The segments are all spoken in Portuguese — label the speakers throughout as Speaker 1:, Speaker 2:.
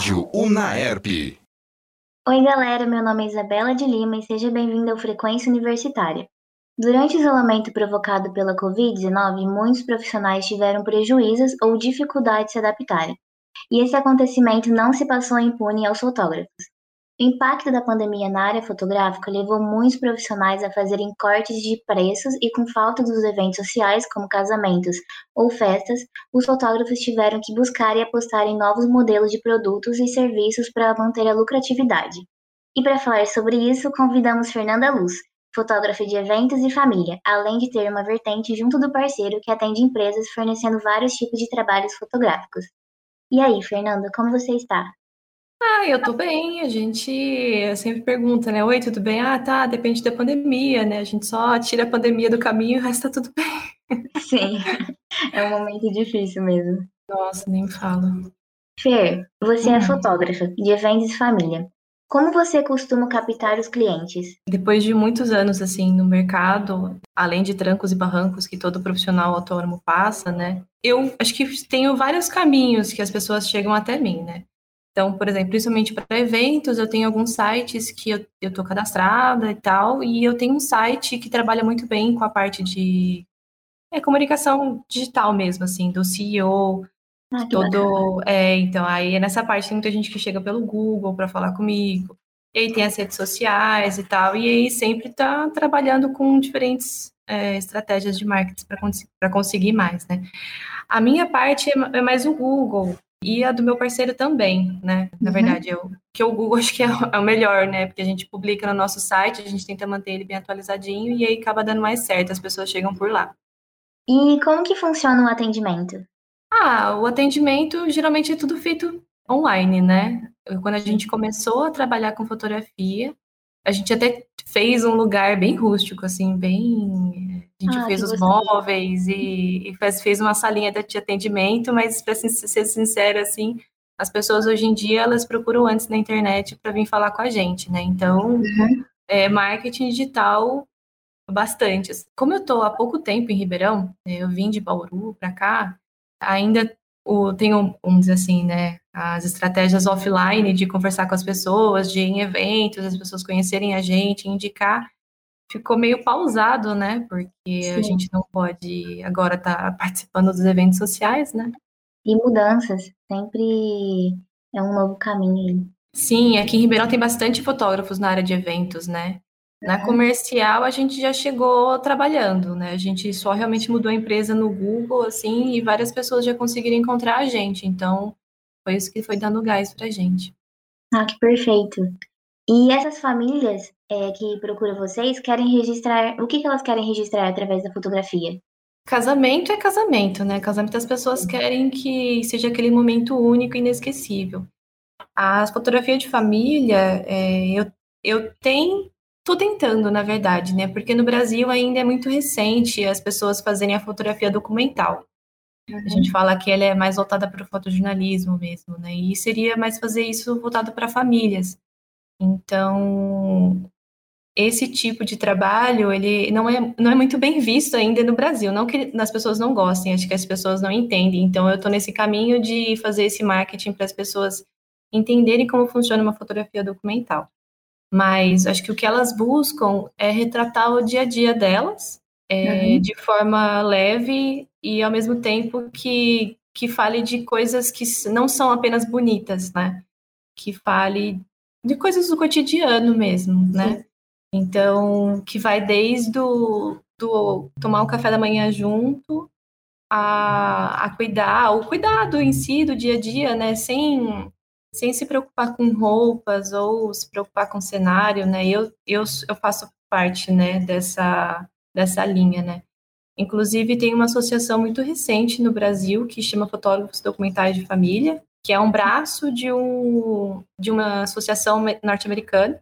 Speaker 1: Rádio Unaerp.
Speaker 2: Oi, galera, meu nome é Isabela de Lima e seja bem-vindo ao Frequência Universitária. Durante o isolamento provocado pela Covid-19, muitos profissionais tiveram prejuízos ou dificuldade de se adaptarem. E esse acontecimento não se passou impune aos fotógrafos. O impacto da pandemia na área fotográfica levou muitos profissionais a fazerem cortes de preços e, com falta dos eventos sociais, como casamentos ou festas, os fotógrafos tiveram que buscar e apostar em novos modelos de produtos e serviços para manter a lucratividade. E para falar sobre isso, convidamos Fernanda Luz, fotógrafa de eventos e família, além de ter uma vertente junto do parceiro que atende empresas fornecendo vários tipos de trabalhos fotográficos. E aí, Fernanda, como você está?
Speaker 3: Ah, eu tô bem. A gente sempre pergunta, né? Oi, tudo bem? Ah, tá, depende da pandemia, né? A gente só tira a pandemia do caminho e o resto tá tudo bem.
Speaker 2: Sim, é um momento difícil mesmo.
Speaker 3: Nossa, nem falo.
Speaker 2: Fer, você hum. é fotógrafa de eventos e família. Como você costuma captar os clientes?
Speaker 3: Depois de muitos anos assim no mercado, além de trancos e barrancos que todo profissional autônomo passa, né? Eu acho que tenho vários caminhos que as pessoas chegam até mim, né? Então, por exemplo, principalmente para eventos, eu tenho alguns sites que eu estou cadastrada e tal, e eu tenho um site que trabalha muito bem com a parte de é, comunicação digital mesmo, assim, do CEO, ah, todo. É, então, aí é nessa parte tem muita gente que chega pelo Google para falar comigo. E aí tem as redes sociais e tal, e aí sempre está trabalhando com diferentes é, estratégias de marketing para cons conseguir mais, né? A minha parte é, é mais o Google, e a do meu parceiro também, né? Na uhum. verdade, eu, que o Google acho que é, é o melhor, né? Porque a gente publica no nosso site, a gente tenta manter ele bem atualizadinho e aí acaba dando mais certo, as pessoas chegam por lá.
Speaker 2: E como que funciona o atendimento?
Speaker 3: Ah, o atendimento geralmente é tudo feito online, né? Quando a gente começou a trabalhar com fotografia, a gente até fez um lugar bem rústico, assim, bem. A gente ah, fez os móveis e, e fez, fez, uma salinha de atendimento, mas para ser sincera, assim, as pessoas hoje em dia elas procuram antes na internet para vir falar com a gente, né? Então, uhum. é, marketing digital bastante. Como eu estou há pouco tempo em Ribeirão, né, eu vim de Bauru para cá, ainda o, tenho, vamos dizer assim, né, as estratégias offline de conversar com as pessoas, de ir em eventos, as pessoas conhecerem a gente, indicar, ficou meio pausado, né? Porque Sim. a gente não pode agora estar tá participando dos eventos sociais, né?
Speaker 2: E mudanças, sempre é um novo caminho.
Speaker 3: Sim, aqui em Ribeirão tem bastante fotógrafos na área de eventos, né? Na comercial a gente já chegou trabalhando, né? A gente só realmente mudou a empresa no Google, assim, e várias pessoas já conseguiram encontrar a gente. Então, foi isso que foi dando gás pra gente.
Speaker 2: Ah, que perfeito. E essas famílias é, que procuram vocês querem registrar. O que, que elas querem registrar através da fotografia?
Speaker 3: Casamento é casamento, né? Casamento as pessoas querem que seja aquele momento único e inesquecível. As fotografias de família, é, eu, eu tenho Tô tentando, na verdade, né? Porque no Brasil ainda é muito recente as pessoas fazerem a fotografia documental. Uhum. A gente fala que ela é mais voltada para o fotojornalismo mesmo, né? E seria mais fazer isso voltado para famílias. Então, esse tipo de trabalho, ele não é, não é muito bem visto ainda no Brasil. Não que as pessoas não gostem, acho que as pessoas não entendem. Então, eu estou nesse caminho de fazer esse marketing para as pessoas entenderem como funciona uma fotografia documental. Mas acho que o que elas buscam é retratar o dia a dia delas é, uhum. de forma leve e ao mesmo tempo que, que fale de coisas que não são apenas bonitas, né? Que fale de coisas do cotidiano mesmo, né? Então, que vai desde do, do tomar um café da manhã junto a, a cuidar, o cuidado em si do dia a dia, né? Sem sem se preocupar com roupas ou se preocupar com cenário, né? Eu, eu, eu faço parte, né, dessa, dessa linha, né? Inclusive, tem uma associação muito recente no Brasil que chama Fotógrafos Documentais de Família, que é um braço de, um, de uma associação norte-americana,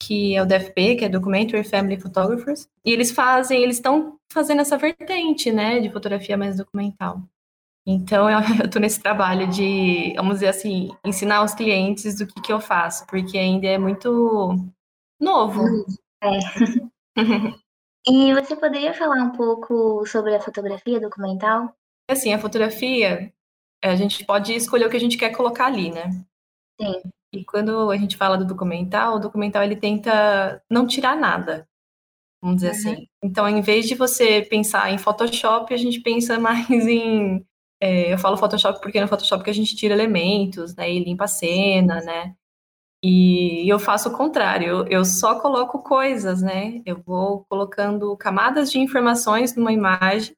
Speaker 3: que é o DFP, que é Documentary Family Photographers, e eles fazem, eles estão fazendo essa vertente, né, de fotografia mais documental. Então, eu estou nesse trabalho de, vamos dizer assim, ensinar os clientes do que, que eu faço, porque ainda é muito novo.
Speaker 2: É. e você poderia falar um pouco sobre a fotografia documental?
Speaker 3: Assim, a fotografia, a gente pode escolher o que a gente quer colocar ali, né?
Speaker 2: Sim.
Speaker 3: E quando a gente fala do documental, o documental ele tenta não tirar nada, vamos dizer uhum. assim. Então, em vez de você pensar em Photoshop, a gente pensa mais em. É, eu falo Photoshop porque no Photoshop que a gente tira elementos, né? E limpa a cena, né? E eu faço o contrário, eu só coloco coisas, né? Eu vou colocando camadas de informações numa imagem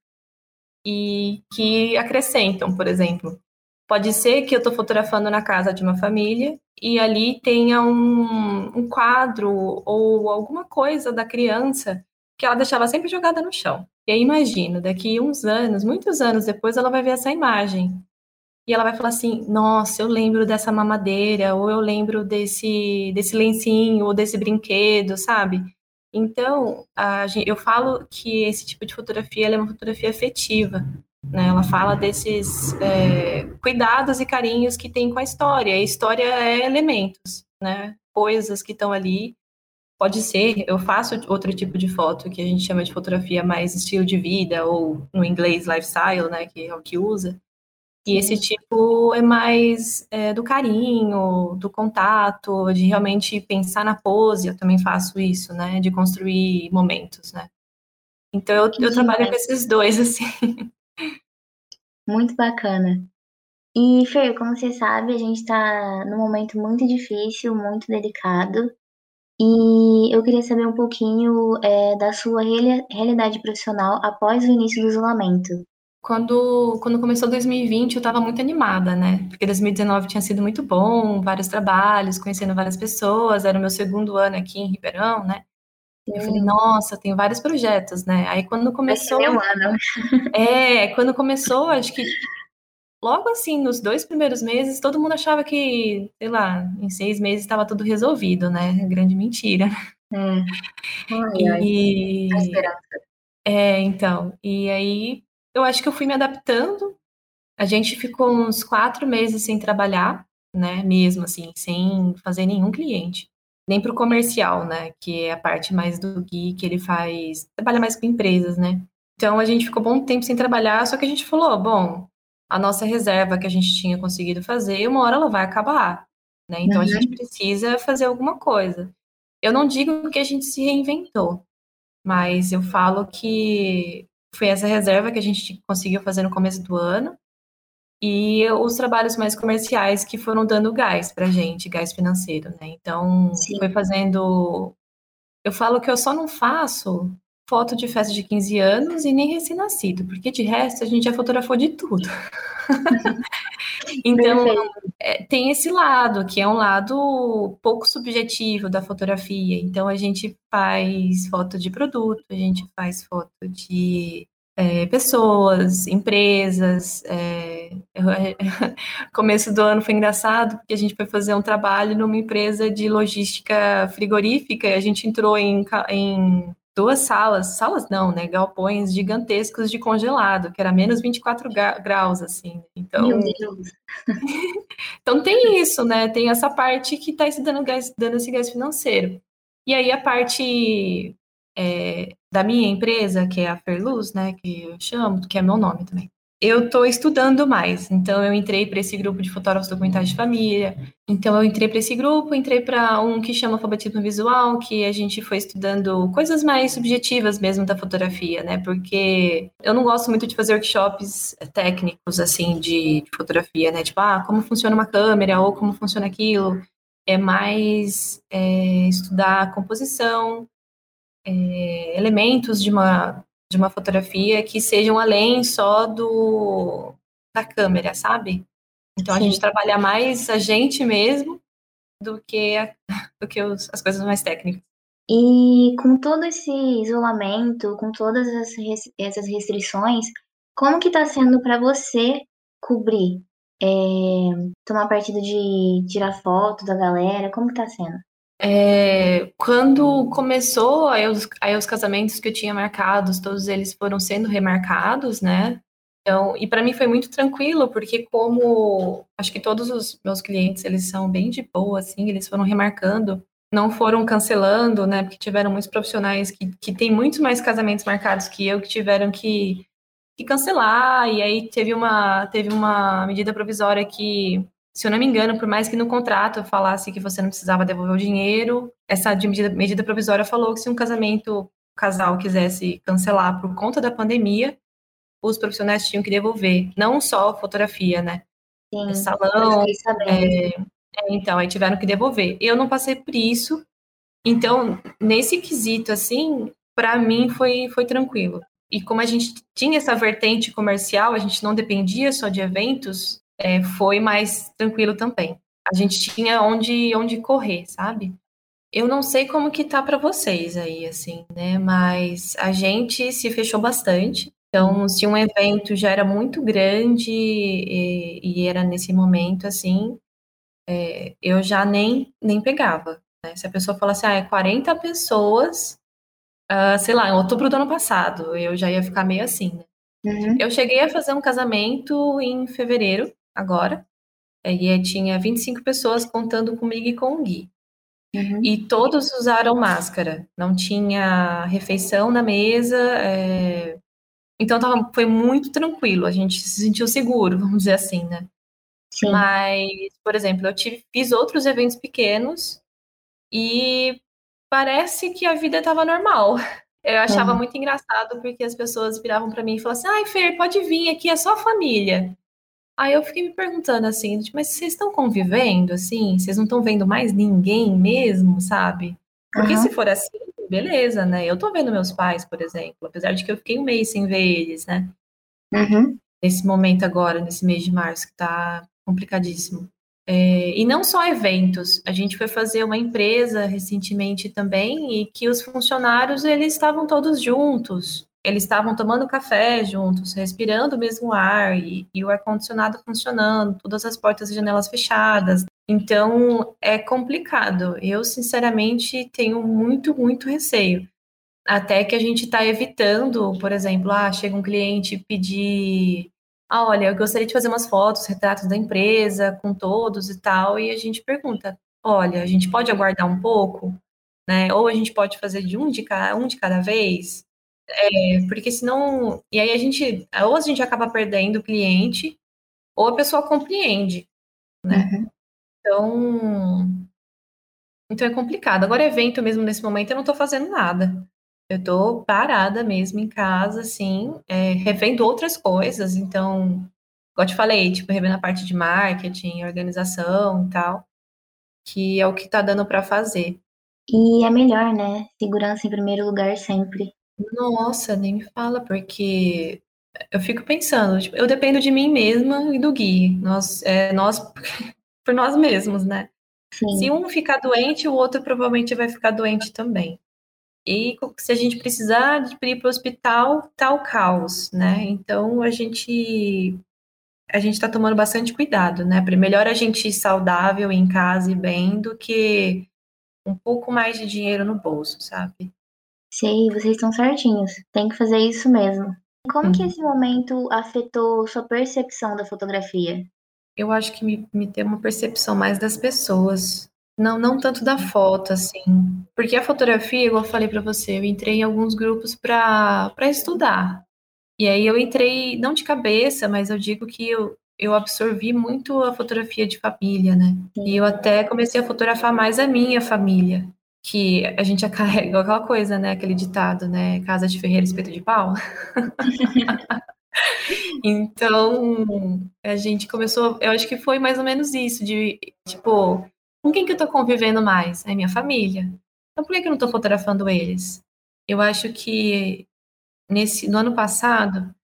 Speaker 3: e que acrescentam, por exemplo. Pode ser que eu estou fotografando na casa de uma família e ali tenha um, um quadro ou alguma coisa da criança que ela deixava sempre jogada no chão. E aí imagino, daqui uns anos, muitos anos depois, ela vai ver essa imagem e ela vai falar assim: Nossa, eu lembro dessa mamadeira, ou eu lembro desse, desse lencinho, ou desse brinquedo, sabe? Então, gente, eu falo que esse tipo de fotografia é uma fotografia afetiva. Né? Ela fala desses é, cuidados e carinhos que tem com a história. A história é elementos, né? coisas que estão ali. Pode ser, eu faço outro tipo de foto que a gente chama de fotografia mais estilo de vida, ou no inglês lifestyle, né, que é o que usa e esse tipo é mais é, do carinho, do contato, de realmente pensar na pose. Eu também faço isso, né? De construir momentos, né? Então eu, eu trabalho com esses dois, assim.
Speaker 2: Muito bacana. E, Fer, como você sabe, a gente está num momento muito difícil, muito delicado. E eu queria saber um pouquinho é, da sua realidade profissional após o início do isolamento
Speaker 3: quando, quando começou 2020, eu estava muito animada, né? Porque 2019 tinha sido muito bom, vários trabalhos, conhecendo várias pessoas, era o meu segundo ano aqui em Ribeirão, né? Eu falei, nossa, tem vários projetos, né? Aí quando começou.
Speaker 2: Meu ano.
Speaker 3: É, quando começou, acho que logo assim, nos dois primeiros meses, todo mundo achava que, sei lá, em seis meses estava tudo resolvido, né? Grande mentira.
Speaker 2: É. Ai, e... A esperança.
Speaker 3: É, então. E aí eu acho que eu fui me adaptando. A gente ficou uns quatro meses sem trabalhar, né? Mesmo assim, sem fazer nenhum cliente. Nem para o comercial, né? Que é a parte mais do Gui, que ele faz. Trabalha mais com empresas, né? Então a gente ficou bom tempo sem trabalhar, só que a gente falou: bom, a nossa reserva que a gente tinha conseguido fazer, uma hora ela vai acabar. Né? Então uhum. a gente precisa fazer alguma coisa. Eu não digo que a gente se reinventou, mas eu falo que foi essa reserva que a gente conseguiu fazer no começo do ano. E os trabalhos mais comerciais que foram dando gás para gente, gás financeiro, né? Então, Sim. foi fazendo. Eu falo que eu só não faço foto de festa de 15 anos e nem recém-nascido, porque de resto a gente já fotografou de tudo. então, é, tem esse lado, que é um lado pouco subjetivo da fotografia. Então, a gente faz foto de produto, a gente faz foto de é, pessoas, empresas. É, começo do ano foi engraçado, porque a gente foi fazer um trabalho numa empresa de logística frigorífica e a gente entrou em, em duas salas, salas não, né, galpões gigantescos de congelado, que era menos 24 graus, assim. Então,
Speaker 2: Meu Deus.
Speaker 3: então tem isso, né, tem essa parte que está dando, gás, dando esse gás financeiro. E aí a parte é, da minha empresa, que é a Ferluz, né, que eu chamo, que é meu nome também eu estou estudando mais. Então, eu entrei para esse grupo de fotógrafos documentais de família. Então, eu entrei para esse grupo, entrei para um que chama alfabetismo visual, que a gente foi estudando coisas mais subjetivas mesmo da fotografia, né? Porque eu não gosto muito de fazer workshops técnicos, assim, de, fotografia, né? Tipo, ah, como funciona uma câmera ou como funciona aquilo. É mais é, estudar composição, é, elementos de uma de uma fotografia que sejam além só do da câmera, sabe? Então Sim. a gente trabalha mais a gente mesmo do que a, do que os, as coisas mais técnicas.
Speaker 2: E com todo esse isolamento, com todas essas restrições, como que está sendo para você cobrir, é, tomar partido de tirar foto da galera? Como que tá sendo?
Speaker 3: É, quando começou, aí os, aí os casamentos que eu tinha marcados, todos eles foram sendo remarcados, né? Então, e para mim foi muito tranquilo, porque como acho que todos os meus clientes, eles são bem de boa, assim, eles foram remarcando, não foram cancelando, né? Porque tiveram muitos profissionais que, que têm muito mais casamentos marcados que eu, que tiveram que, que cancelar, e aí teve uma, teve uma medida provisória que se eu não me engano, por mais que no contrato falasse que você não precisava devolver o dinheiro, essa medida, medida provisória falou que se um casamento, casal quisesse cancelar por conta da pandemia, os profissionais tinham que devolver, não só fotografia, né?
Speaker 2: Sim,
Speaker 3: salão. É, é, então, aí tiveram que devolver. Eu não passei por isso, então, nesse quesito, assim, para mim foi, foi tranquilo. E como a gente tinha essa vertente comercial, a gente não dependia só de eventos, é, foi mais tranquilo também. A gente tinha onde, onde correr, sabe? Eu não sei como que tá para vocês aí, assim, né? Mas a gente se fechou bastante. Então, se um evento já era muito grande e, e era nesse momento, assim, é, eu já nem, nem pegava. Né? Se a pessoa falasse, ah, é 40 pessoas, uh, sei lá, em outubro do ano passado, eu já ia ficar meio assim, né? Uhum. Eu cheguei a fazer um casamento em fevereiro, agora, e tinha 25 pessoas contando comigo e com o Gui. Uhum. E todos usaram máscara, não tinha refeição na mesa, é... então tava, foi muito tranquilo, a gente se sentiu seguro, vamos dizer assim, né? Sim. Mas, por exemplo, eu tive, fiz outros eventos pequenos e parece que a vida estava normal. Eu achava uhum. muito engraçado porque as pessoas viravam para mim e falavam assim: ai, Fer, pode vir aqui, é só família. Aí eu fiquei me perguntando assim, mas vocês estão convivendo assim? Vocês não estão vendo mais ninguém mesmo, sabe? Porque uhum. se for assim, beleza, né? Eu tô vendo meus pais, por exemplo, apesar de que eu fiquei um mês sem ver eles, né?
Speaker 2: Uhum.
Speaker 3: Nesse momento agora, nesse mês de março, que tá complicadíssimo. É, e não só eventos, a gente foi fazer uma empresa recentemente também e que os funcionários eles estavam todos juntos, eles estavam tomando café juntos, respirando o mesmo ar e, e o ar condicionado funcionando, todas as portas e janelas fechadas. Então é complicado. Eu sinceramente tenho muito muito receio. Até que a gente está evitando, por exemplo, ah, chega um cliente pedir ah, olha, eu gostaria de fazer umas fotos, retratos da empresa, com todos e tal, e a gente pergunta, olha, a gente pode aguardar um pouco, né? Ou a gente pode fazer de um de cada, um de cada vez, é, porque senão, e aí a gente, ou a gente acaba perdendo o cliente, ou a pessoa compreende, né? Uhum. Então, então é complicado. Agora, evento mesmo nesse momento, eu não estou fazendo nada. Eu tô parada mesmo em casa, assim, é, revendo outras coisas. Então, como eu te falei, tipo, revendo a parte de marketing, organização e tal, que é o que tá dando para fazer.
Speaker 2: E é melhor, né? Segurança em primeiro lugar sempre.
Speaker 3: Nossa, nem me fala, porque eu fico pensando, tipo, eu dependo de mim mesma e do Gui. Nós, é, nós por nós mesmos, né? Sim. Se um ficar doente, o outro provavelmente vai ficar doente também. E se a gente precisar de ir para o hospital, tá o caos, né? Então a gente a gente está tomando bastante cuidado, né? Melhor a gente ir saudável em casa e bem do que um pouco mais de dinheiro no bolso, sabe?
Speaker 2: Sei, vocês estão certinhos. Tem que fazer isso mesmo. Como uhum. que esse momento afetou sua percepção da fotografia?
Speaker 3: Eu acho que me, me deu uma percepção mais das pessoas, não, não tanto da foto, assim. Porque a fotografia, igual eu falei para você, eu entrei em alguns grupos para estudar. E aí eu entrei, não de cabeça, mas eu digo que eu, eu absorvi muito a fotografia de família, né? E eu até comecei a fotografar mais a minha família. Que a gente carrega aquela coisa, né? Aquele ditado, né? Casa de ferreiro, espeto de pau. então, a gente começou, eu acho que foi mais ou menos isso, de tipo, com quem que eu tô convivendo mais? É minha família. Então por que, que eu não tô fotografando eles? Eu acho que nesse no ano passado,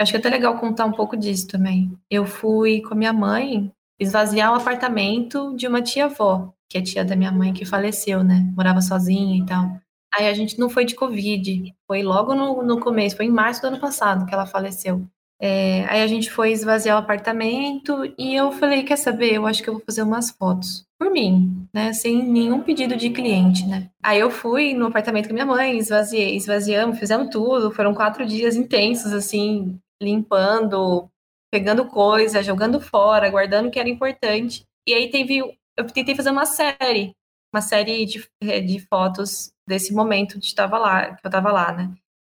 Speaker 3: acho que é até legal contar um pouco disso também. Eu fui com a minha mãe esvaziar o um apartamento de uma tia-avó, que é tia da minha mãe que faleceu, né? Morava sozinha e tal. Aí a gente não foi de Covid, foi logo no, no começo, foi em março do ano passado que ela faleceu. É, aí a gente foi esvaziar o apartamento e eu falei, quer saber, eu acho que eu vou fazer umas fotos por mim, né, sem nenhum pedido de cliente, né. Aí eu fui no apartamento com minha mãe, esvaziei, esvaziamos, fizemos tudo, foram quatro dias intensos, assim, limpando, pegando coisa, jogando fora, guardando o que era importante. E aí teve, eu tentei fazer uma série, uma série de, de fotos desse momento que estava lá, que eu estava lá, né.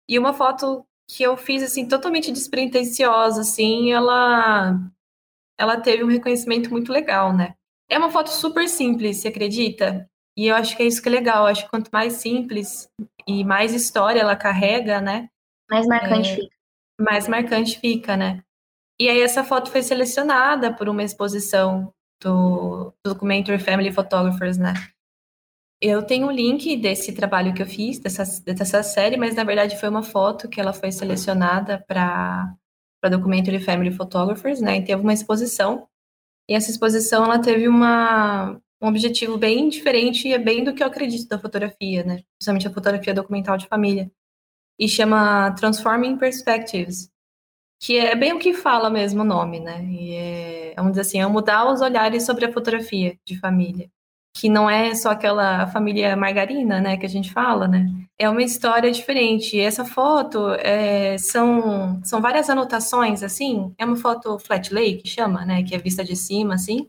Speaker 3: E uma foto que eu fiz assim totalmente despretensiosa, assim, ela ela teve um reconhecimento muito legal, né? É uma foto super simples, você acredita? E eu acho que é isso que é legal. Eu acho que quanto mais simples e mais história ela carrega, né?
Speaker 2: Mais marcante é, fica.
Speaker 3: Mais marcante fica, né? E aí essa foto foi selecionada por uma exposição do, do Documentary Family Photographers, né? Eu tenho o um link desse trabalho que eu fiz, dessa, dessa série, mas na verdade foi uma foto que ela foi selecionada para Documentary Family Photographers, né? E teve uma exposição. E essa exposição ela teve uma, um objetivo bem diferente e é bem do que eu acredito da fotografia, né? Principalmente a fotografia documental de família. E chama Transforming Perspectives, que é bem o que fala mesmo o nome, né? E é, vamos dizer assim, é mudar os olhares sobre a fotografia de família que não é só aquela família margarina, né, que a gente fala, né? É uma história diferente. Essa foto é, são, são várias anotações, assim. É uma foto flat lay, que chama, né, que é vista de cima, assim.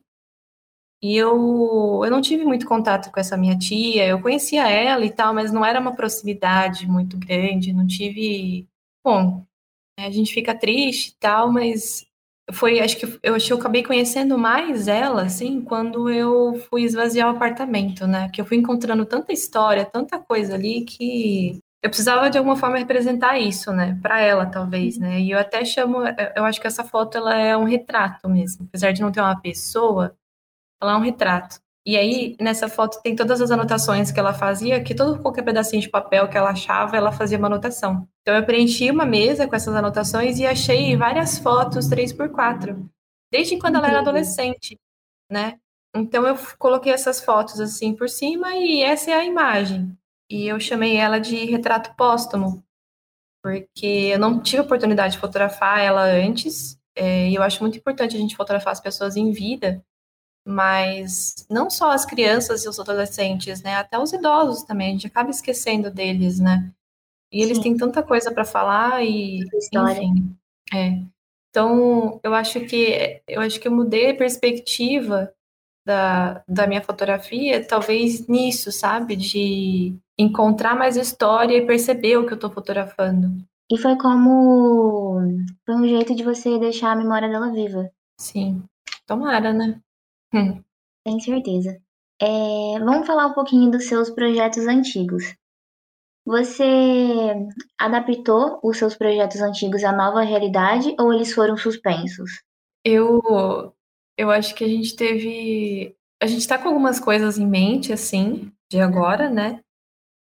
Speaker 3: E eu, eu não tive muito contato com essa minha tia, eu conhecia ela e tal, mas não era uma proximidade muito grande, não tive... Bom, a gente fica triste e tal, mas foi, acho que eu acho que eu acabei conhecendo mais ela, assim, quando eu fui esvaziar o apartamento, né? Que eu fui encontrando tanta história, tanta coisa ali que eu precisava de alguma forma representar isso, né? Para ela, talvez, né? E eu até chamo, eu acho que essa foto ela é um retrato mesmo, apesar de não ter uma pessoa, ela é um retrato. E aí, nessa foto, tem todas as anotações que ela fazia, que todo qualquer pedacinho de papel que ela achava, ela fazia uma anotação. Então, eu preenchi uma mesa com essas anotações e achei várias fotos 3x4, desde quando ela era adolescente, né? Então, eu coloquei essas fotos assim por cima e essa é a imagem. E eu chamei ela de retrato póstumo, porque eu não tive oportunidade de fotografar ela antes, é, e eu acho muito importante a gente fotografar as pessoas em vida, mas não só as crianças e os adolescentes, né? Até os idosos também, a gente acaba esquecendo deles, né? E eles Sim. têm tanta coisa para falar e enfim, é. Então, eu acho que eu acho que eu mudei a perspectiva da, da minha fotografia, talvez nisso, sabe? De encontrar mais história e perceber o que eu estou fotografando.
Speaker 2: E foi como foi um jeito de você deixar a memória dela viva.
Speaker 3: Sim. Tomara, né? Hum.
Speaker 2: Tenho certeza. É, vamos falar um pouquinho dos seus projetos antigos. Você adaptou os seus projetos antigos à nova realidade ou eles foram suspensos?
Speaker 3: Eu, eu acho que a gente teve. A gente está com algumas coisas em mente, assim, de agora, né?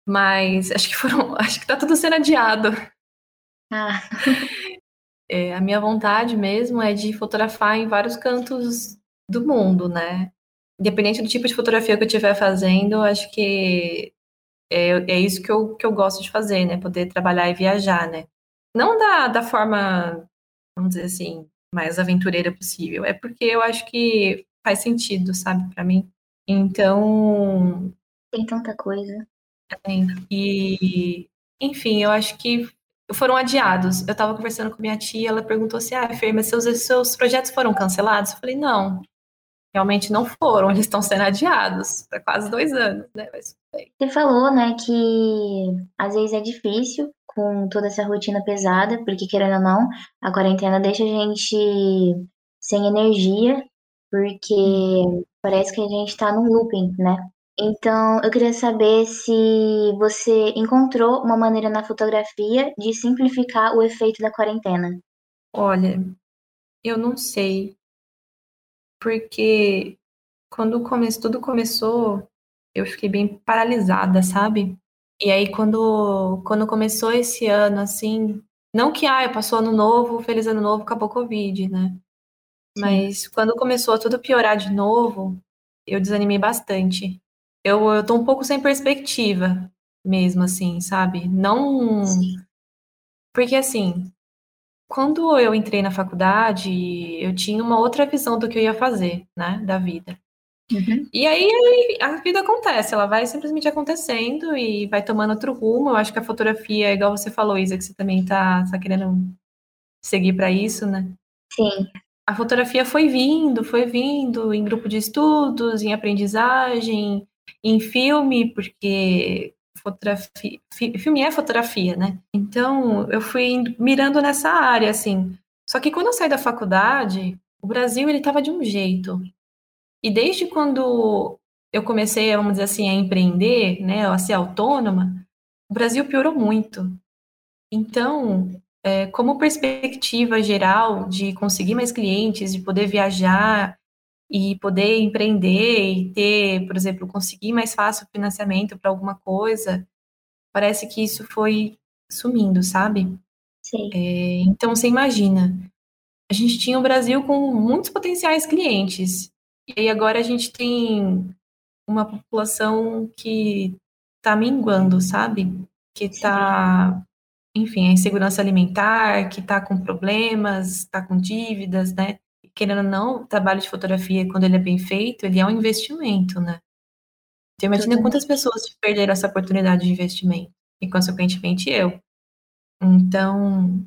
Speaker 3: Mas acho que foram. Acho que tá tudo sendo adiado.
Speaker 2: Ah.
Speaker 3: É, a minha vontade mesmo é de fotografar em vários cantos do mundo, né? Independente do tipo de fotografia que eu estiver fazendo, acho que é, é isso que eu, que eu gosto de fazer, né? Poder trabalhar e viajar, né? Não da, da forma, vamos dizer assim, mais aventureira possível. É porque eu acho que faz sentido, sabe, para mim. Então.
Speaker 2: Tem tanta coisa.
Speaker 3: E, enfim, eu acho que foram adiados. Eu estava conversando com minha tia, ela perguntou assim: ah, Fer, mas seus, seus projetos foram cancelados? Eu falei: não, realmente não foram, eles estão sendo adiados para quase dois anos, né? Mas,
Speaker 2: Você falou, né, que às vezes é difícil com toda essa rotina pesada, porque querendo ou não, a quarentena deixa a gente sem energia, porque parece que a gente está num looping, né? Então, eu queria saber se você encontrou uma maneira na fotografia de simplificar o efeito da quarentena.
Speaker 3: Olha, eu não sei porque quando come, tudo começou, eu fiquei bem paralisada, sabe? E aí, quando, quando começou esse ano, assim, não que, ah, passou ano novo, feliz ano novo, acabou Covid, né? Sim. Mas quando começou a tudo piorar de novo, eu desanimei bastante. Eu, eu tô um pouco sem perspectiva mesmo, assim, sabe? Não. Sim. Porque, assim, quando eu entrei na faculdade, eu tinha uma outra visão do que eu ia fazer, né, da vida. Uhum. E aí a vida acontece, ela vai simplesmente acontecendo e vai tomando outro rumo. Eu acho que a fotografia, igual você falou, Isa, que você também tá, tá querendo seguir para isso, né?
Speaker 2: Sim.
Speaker 3: A fotografia foi vindo, foi vindo em grupo de estudos, em aprendizagem, em filme, porque fotografia, filme é fotografia, né? Então, eu fui mirando nessa área, assim. Só que quando eu saí da faculdade, o Brasil ele estava de um jeito. E desde quando eu comecei, vamos dizer assim, a empreender, né, a ser autônoma, o Brasil piorou muito. Então, é, como perspectiva geral de conseguir mais clientes, de poder viajar e poder empreender e ter, por exemplo, conseguir mais fácil financiamento para alguma coisa, parece que isso foi sumindo, sabe?
Speaker 2: Sim.
Speaker 3: É, então, você imagina, a gente tinha o Brasil com muitos potenciais clientes, e agora a gente tem uma população que está minguando, sabe? Que está, enfim, a insegurança alimentar, que está com problemas, está com dívidas, né? Querendo ou não, o trabalho de fotografia, quando ele é bem feito, ele é um investimento, né? Então, imagina quantas pessoas perderam essa oportunidade de investimento, e consequentemente eu. Então,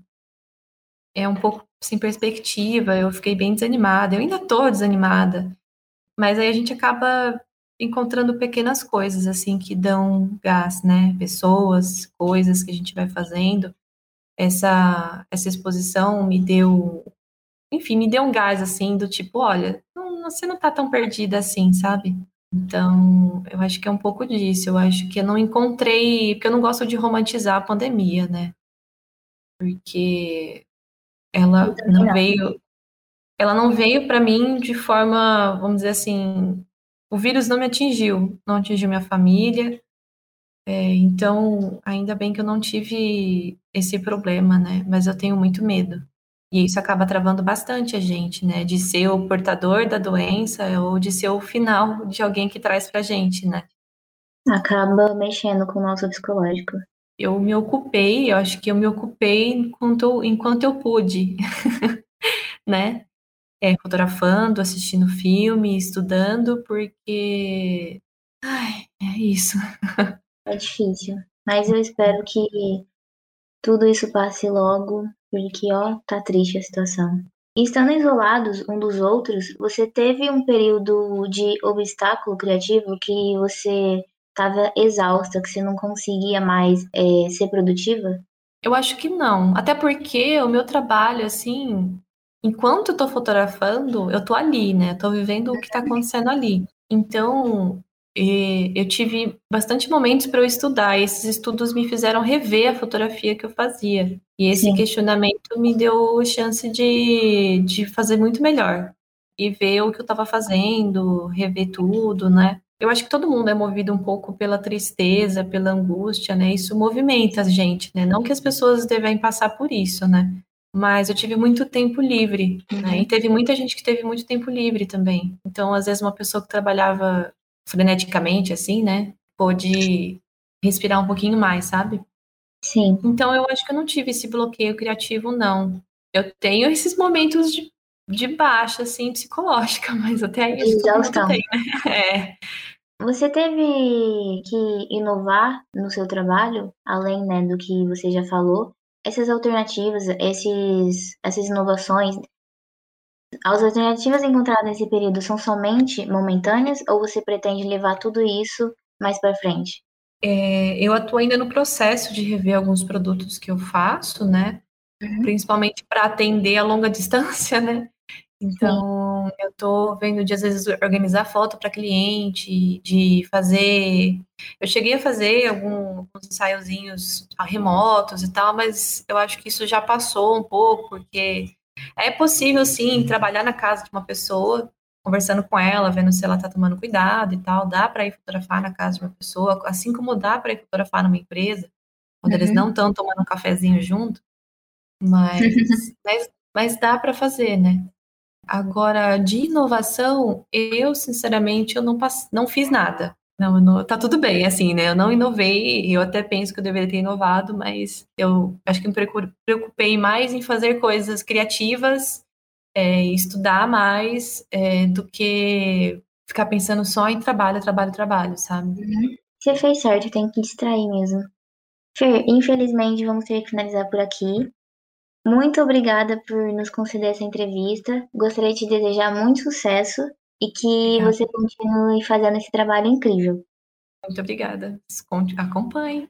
Speaker 3: é um pouco sem perspectiva, eu fiquei bem desanimada, eu ainda tô desanimada, mas aí a gente acaba encontrando pequenas coisas, assim, que dão gás, né? Pessoas, coisas que a gente vai fazendo. Essa, essa exposição me deu enfim, me deu um gás assim, do tipo, olha, não, você não tá tão perdida assim, sabe? Então, eu acho que é um pouco disso. Eu acho que eu não encontrei, porque eu não gosto de romantizar a pandemia, né? Porque ela não veio, ela não veio para mim de forma, vamos dizer assim, o vírus não me atingiu, não atingiu minha família. É, então, ainda bem que eu não tive esse problema, né? Mas eu tenho muito medo. E isso acaba travando bastante a gente, né? De ser o portador da doença ou de ser o final de alguém que traz pra gente, né?
Speaker 2: Acaba mexendo com o nosso psicológico.
Speaker 3: Eu me ocupei, eu acho que eu me ocupei enquanto, enquanto eu pude, né? É, fotografando, assistindo filme, estudando, porque. Ai, é isso.
Speaker 2: é difícil. Mas eu espero que tudo isso passe logo porque, ó, tá triste a situação. estando isolados um dos outros, você teve um período de obstáculo criativo que você estava exausta, que você não conseguia mais é, ser produtiva?
Speaker 3: Eu acho que não. Até porque o meu trabalho, assim, enquanto eu tô fotografando, eu tô ali, né? Eu tô vivendo o que tá acontecendo ali. Então, e eu tive bastante momentos para eu estudar, e esses estudos me fizeram rever a fotografia que eu fazia. E esse Sim. questionamento me deu chance de, de fazer muito melhor. E ver o que eu estava fazendo, rever tudo, né? Eu acho que todo mundo é movido um pouco pela tristeza, pela angústia, né? Isso movimenta a gente, né? Não que as pessoas devem passar por isso, né? Mas eu tive muito tempo livre, né? uhum. E teve muita gente que teve muito tempo livre também. Então, às vezes, uma pessoa que trabalhava freneticamente, assim, né? Pôde respirar um pouquinho mais, sabe?
Speaker 2: Sim.
Speaker 3: Então eu acho que eu não tive esse bloqueio criativo, não. Eu tenho esses momentos de, de baixa, assim, psicológica, mas até aí
Speaker 2: Exaustão.
Speaker 3: Tem, né? É.
Speaker 2: Você teve que inovar no seu trabalho, além né, do que você já falou. Essas alternativas, esses, essas inovações, as alternativas encontradas nesse período são somente momentâneas ou você pretende levar tudo isso mais para frente?
Speaker 3: É, eu atuo ainda no processo de rever alguns produtos que eu faço, né? Uhum. Principalmente para atender a longa distância, né? Então, Sim. eu estou vendo de às vezes organizar foto para cliente, de fazer. Eu cheguei a fazer alguns ensaiozinhos remotos e tal, mas eu acho que isso já passou um pouco, porque é possível, sim, trabalhar na casa de uma pessoa, conversando com ela, vendo se ela está tomando cuidado e tal. Dá para ir fotografar na casa de uma pessoa, assim como dá para ir fotografar numa empresa, quando uhum. eles não estão tomando um cafezinho junto. Mas, mas, mas dá para fazer, né? Agora, de inovação, eu, sinceramente, eu não, não fiz nada. Não, não, tá tudo bem, assim, né? Eu não inovei, eu até penso que eu deveria ter inovado, mas eu acho que me preocupei mais em fazer coisas criativas, é, estudar mais, é, do que ficar pensando só em trabalho, trabalho, trabalho, sabe?
Speaker 2: Uhum. Você fez certo, tem que distrair mesmo. Fer, infelizmente vamos ter que finalizar por aqui. Muito obrigada por nos conceder essa entrevista. Gostaria de te desejar muito sucesso e que Obrigada. você continue fazendo esse trabalho incrível.
Speaker 3: Muito obrigada. Acompanhe.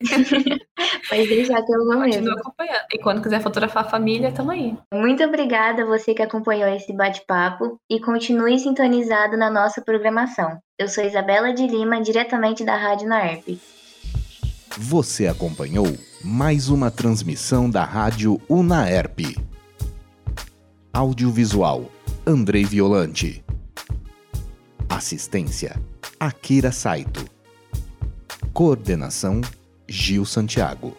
Speaker 2: Pode deixar que eu vou mesmo.
Speaker 3: acompanhando. E quando quiser fotografar a família, tamo aí.
Speaker 2: Muito obrigada a você que acompanhou esse bate-papo e continue sintonizado na nossa programação. Eu sou Isabela de Lima, diretamente da Rádio Naerp.
Speaker 1: Você acompanhou mais uma transmissão da Rádio Unaerp. Audiovisual Andrei Violante. Assistência Akira Saito. Coordenação Gil Santiago.